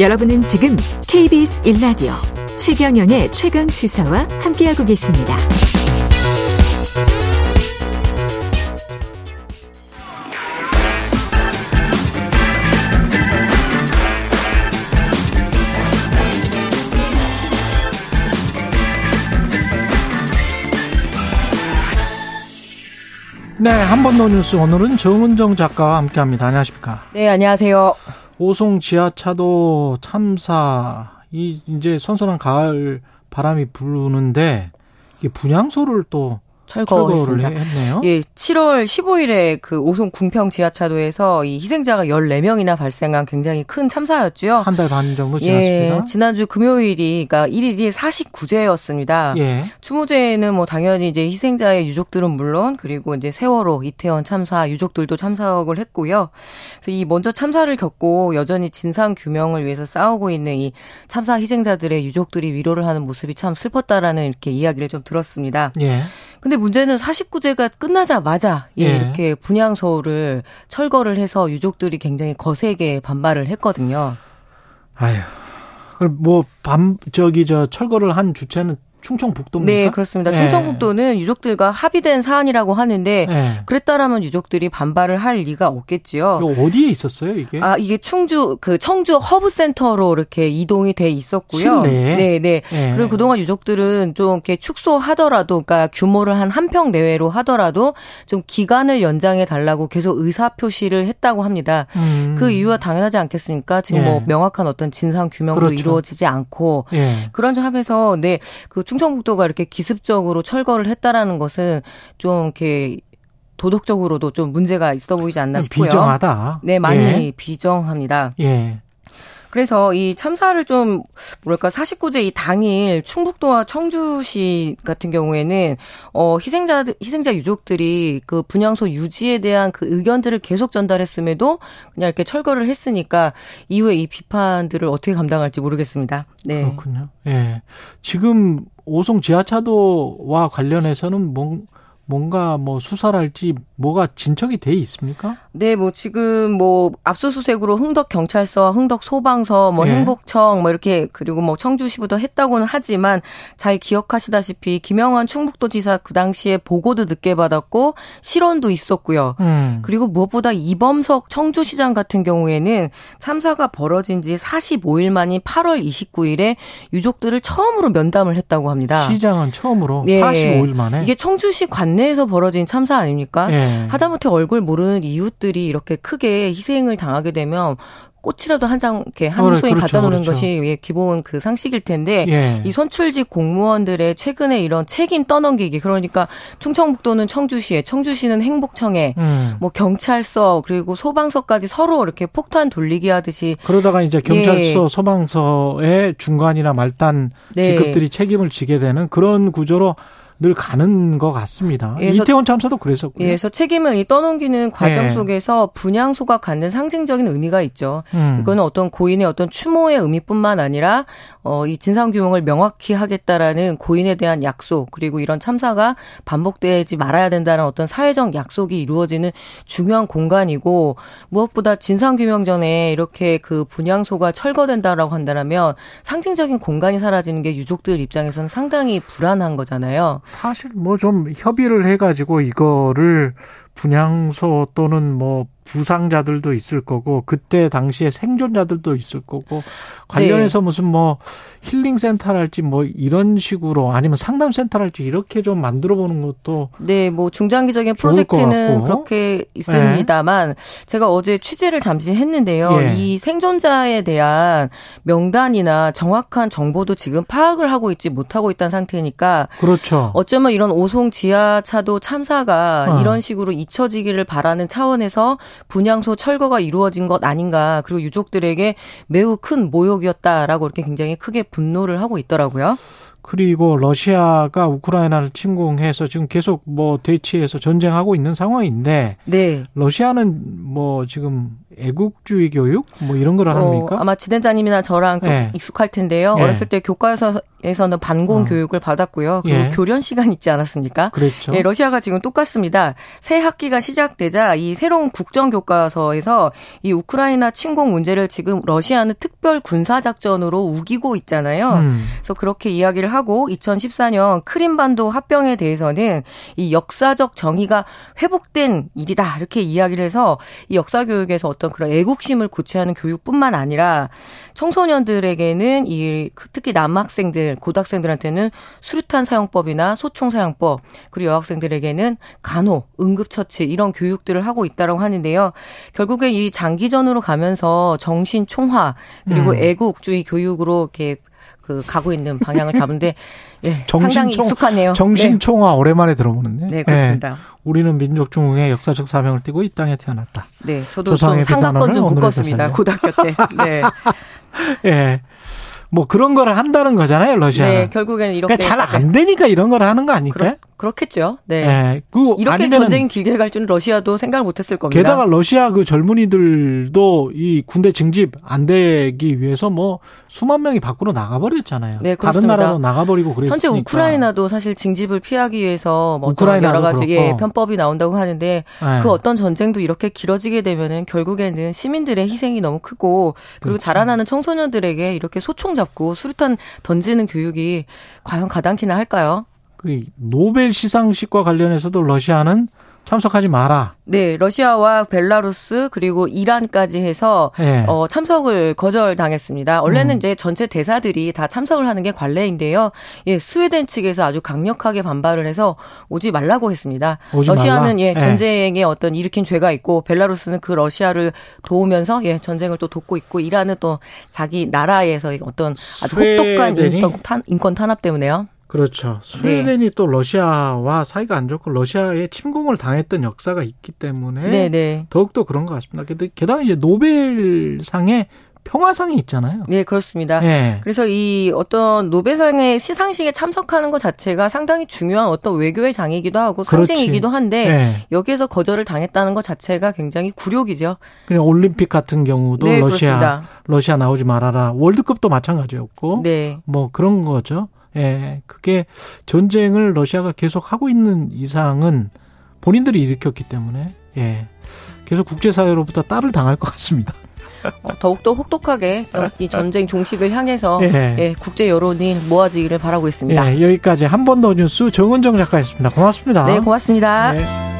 여러분은 지금 KBS 1라디오 최경영의 최강 시사와 함께하고 계십니다. 네, 한 번 더 뉴스 오늘은 정은정 작가와 함께합니다. 안녕하십니까? 네, 안녕하세요. 오송 지하차도 참사 이 이제 선선한 가을 바람이 부는데 이게 분향소를 또 철거했습니다. 했네요. 예, 7월 15일에 그 오송 궁평 지하차도에서 이 희생자가 14명이나 발생한 굉장히 큰 참사였죠. 한 달 반 정도 지났습니다. 예, 지난주 금요일이 그러니까 1일이 49제였습니다. 예. 추모제에는 뭐 당연히 이제 희생자의 유족들은 물론 그리고 이제 세월호 이태원 참사 유족들도 참석을 했고요. 그래서 이 먼저 참사를 겪고 여전히 진상 규명을 위해서 싸우고 있는 이 참사 희생자들의 유족들이 위로를 하는 모습이 참 슬펐다라는 이렇게 이야기를 좀 들었습니다. 예. 근데 문제는 49제가 끝나자마자 예, 예. 이렇게 분향소를 철거를 해서 유족들이 굉장히 거세게 반발을 했거든요. 아유. 뭐, 밤, 저기, 저, 철거를 한 주체는 충청북도입니까? 네, 그렇습니다. 네. 충청북도는 유족들과 합의된 사안이라고 하는데 네. 그랬다라면 유족들이 반발을 할 리가 없겠지요. 어디에 있었어요, 이게? 아, 이게 충주 그 청주 허브 센터로 이렇게 이동이 돼 있었고요. 실내. 네, 네. 네. 그리고 그동안 유족들은 좀 이렇게 축소하더라도 그러니까 규모를 한 한 평 내외로 하더라도 좀 기간을 연장해 달라고 계속 의사 표시를 했다고 합니다. 음. 그 이유가 당연하지 않겠습니까? 지금 뭐 예. 명확한 어떤 진상 규명도 그렇죠. 이루어지지 않고 예. 그런 점에서 네, 그 충청북도가 이렇게 기습적으로 철거를 했다라는 것은 좀 이렇게 도덕적으로도 좀 문제가 있어 보이지 않나 싶고요. 비정하다. 네, 많이 예. 비정합니다. 예. 그래서 이 참사를 좀 뭐랄까 49제 이 당일 충북도와 청주시 같은 경우에는 어 희생자 희생자 유족들이 그 분향소 유지에 대한 그 의견들을 계속 전달했음에도 그냥 이렇게 철거를 했으니까 이후에 이 비판들을 어떻게 감당할지 모르겠습니다. 네. 그렇군요. 예. 지금 오송 지하차도와 관련해서는 뭔 뭔가 뭐 수사를 할지 뭐가 진척이 돼 있습니까? 네, 뭐 지금 뭐 압수수색으로 흥덕 경찰서, 흥덕 소방서, 뭐 예. 행복청 뭐 이렇게 그리고 뭐 청주시부터 했다고는 하지만 잘 기억하시다시피 김영환 충북도지사 그 당시에 보고도 늦게 받았고 실언도 있었고요. 음. 그리고 무엇보다 이범석 청주시장 같은 경우에는 참사가 벌어진 지 45일 만인 8월 29일에 유족들을 처음으로 면담을 했다고 합니다. 시장은 처음으로 네. 45일 만에 이게 청주시 관내에서 벌어진 참사 아닙니까? 네. 하다못해 얼굴 모르는 이웃들이 이렇게 크게 희생을 당하게 되면 꽃이라도 한 장 이렇게 한 그래, 송이 그렇죠, 갖다 놓는 그렇죠. 것이 예, 기본 그 상식일 텐데 예. 이 선출직 공무원들의 최근에 이런 책임 떠넘기기 그러니까 충청북도는 청주시에 청주시는 행복청에 음. 뭐 경찰서 그리고 소방서까지 서로 이렇게 폭탄 돌리기 하듯이 그러다가 이제 경찰서 예. 소방서의 중간이나 말단 네. 직급들이 책임을 지게 되는 그런 구조로 늘 가는 것 같습니다. 예, 이태원 참사도 그랬었고요. 예, 그래서 책임을 떠넘기는 과정 네. 속에서 분향소가 갖는 상징적인 의미가 있죠. 음. 이거는 어떤 고인의 어떤 추모의 의미뿐만 아니라 어, 이 진상 규명을 명확히 하겠다라는 고인에 대한 약속 그리고 이런 참사가 반복되지 말아야 된다는 어떤 사회적 약속이 이루어지는 중요한 공간이고 무엇보다 진상 규명 전에 이렇게 그 분향소가 철거된다라고 한다면 상징적인 공간이 사라지는 게 유족들 입장에서는 상당히 불안한 거잖아요. 사실 뭐 좀 협의를 해가지고 이거를 분향소 또는 뭐 부상자들도 있을 거고 그때 당시에 생존자들도 있을 거고 관련해서 네. 무슨 뭐 힐링 센터랄지 뭐 이런 식으로 아니면 상담 센터랄지 이렇게 좀 만들어 보는 것도 네, 뭐 중장기적인 프로젝트는 그렇게 있습니다만 네. 제가 어제 취재를 잠시 했는데요. 예. 이 생존자에 대한 명단이나 정확한 정보도 지금 파악을 하고 있지 못하고 있다는 상태니까 그렇죠. 어쩌면 이런 오송 지하차도 참사가 어. 이런 식으로 잊혀지기를 바라는 차원에서 분향소 철거가 이루어진 것 아닌가 그리고 유족들에게 매우 큰 모욕이었다라고 이렇게 굉장히 크게 분노를 하고 있더라고요. 그리고 러시아가 우크라이나를 침공해서 지금 계속 뭐 대치해서 전쟁하고 있는 상황인데 네. 러시아는 뭐 지금 애국주의 교육 뭐 이런 걸 어, 합니까? 아마 진행자님이나 저랑 또 네. 익숙할 텐데요. 네. 어렸을 때 교과서에서는 반공 어. 교육을 받았고요. 그리고 예. 교련 시간 있지 않았습니까? 그렇죠. 예, 러시아가 지금 똑같습니다. 새 학기가 시작되자 이 새로운 국정 교과서에서 이 우크라이나 침공 문제를 지금 러시아는 특별 군사 작전으로 우기고 있잖아요. 음. 그래서 그렇게 이야기를 하고 2014년 크림반도 합병에 대해서는 이 역사적 정의가 회복된 일이다 이렇게 이야기를 해서 이 역사 교육에서 어떤 그런 애국심을 고취하는 교육뿐만 아니라 청소년들에게는 이 특히 남학생들, 고등학생들한테는 수류탄 사용법이나 소총 사용법, 그리고 여학생들에게는 간호, 응급처치 이런 교육들을 하고 있다라고 하는데요. 결국에 이 장기전으로 가면서 정신 총화 그리고 음. 애국주의 교육으로 이렇게 그 가고 있는 방향을 잡은데 예, 상당히 익숙하네요. 정신총화 네. 오랜만에 들어보는데. 네, 그렇습니다. 예, 우리는 민족 중흥의 역사적 사명을 띠고 이 땅에 태어났다. 네, 저도 좀 상가권 좀 묶었습니다. 고등학교 때. 네. 예. 뭐 그런 거를 한다는 거잖아요, 러시아는. 네, 결국에는 이렇게 그러니까 잘안 되니까 이런 걸 하는 거 아닐까요? 그렇, 겠죠 네. 네. 그 이렇게 전쟁이 길게 갈 줄은 러시아도 생각을 못했을 겁니다. 게다가 러시아 그 젊은이들도 이 군대 증집 안 되기 위해서 뭐 수만 명이 밖으로 나가버렸잖아요. 네, 그렇습니다. 다른 나라로 나가버리고 그랬으니까. 현재 우크라이나도 사실 징집을 피하기 위해서 뭐 여러 가지 예, 편법이 나온다고 하는데 네. 그 어떤 전쟁도 이렇게 길어지게 되면은 결국에는 시민들의 희생이 너무 크고 그리고 그렇죠. 자라나는 청소년들에게 이렇게 소총 잡고 수류탄 던지는 교육이 과연 가당키나 할까요? 그 노벨 시상식과 관련해서도 러시아는 참석하지 마라. 네, 러시아와 벨라루스 그리고 이란까지 해서 네. 어, 참석을 거절당했습니다. 원래는 음. 이제 전체 대사들이 다 참석을 하는 게 관례인데요. 예, 스웨덴 측에서 아주 강력하게 반발을 해서 오지 말라고 했습니다. 오지 러시아는 말라? 예, 예. 전쟁에 네. 어떤 일으킨 죄가 있고 벨라루스는 그 러시아를 도우면서 예, 전쟁을 또 돕고 있고 이란은 또 자기 나라에서 어떤 아주 혹독한 인권, 탄, 인권 탄압 때문에요. 그렇죠. 스웨덴이 네. 또 러시아와 사이가 안 좋고 러시아에 침공을 당했던 역사가 있기 때문에 네네. 네. 더욱더 그런 것 같습니다. 게다가 이제 노벨상에 평화상이 있잖아요. 네, 그렇습니다. 네. 그래서 이 어떤 노벨상의 시상식에 참석하는 것 자체가 상당히 중요한 어떤 외교의 장이기도 하고 상징이기도 한데 네. 여기에서 거절을 당했다는 것 자체가 굉장히 굴욕이죠. 그냥 올림픽 같은 경우도 네, 러시아 그렇습니다. 러시아 나오지 말아라. 월드컵도 마찬가지였고. 네. 뭐 그런 거죠. 예, 그게 전쟁을 러시아가 계속 하고 있는 이상은 본인들이 일으켰기 때문에 예, 계속 국제사회로부터 딸을 당할 것 같습니다. 어, 더욱더 혹독하게 이 전쟁 종식을 향해서 예. 예, 국제 여론이 모아지기를 바라고 있습니다. 예, 여기까지 한 번 더 뉴스 정은정 작가였습니다. 고맙습니다. 네, 고맙습니다. 네.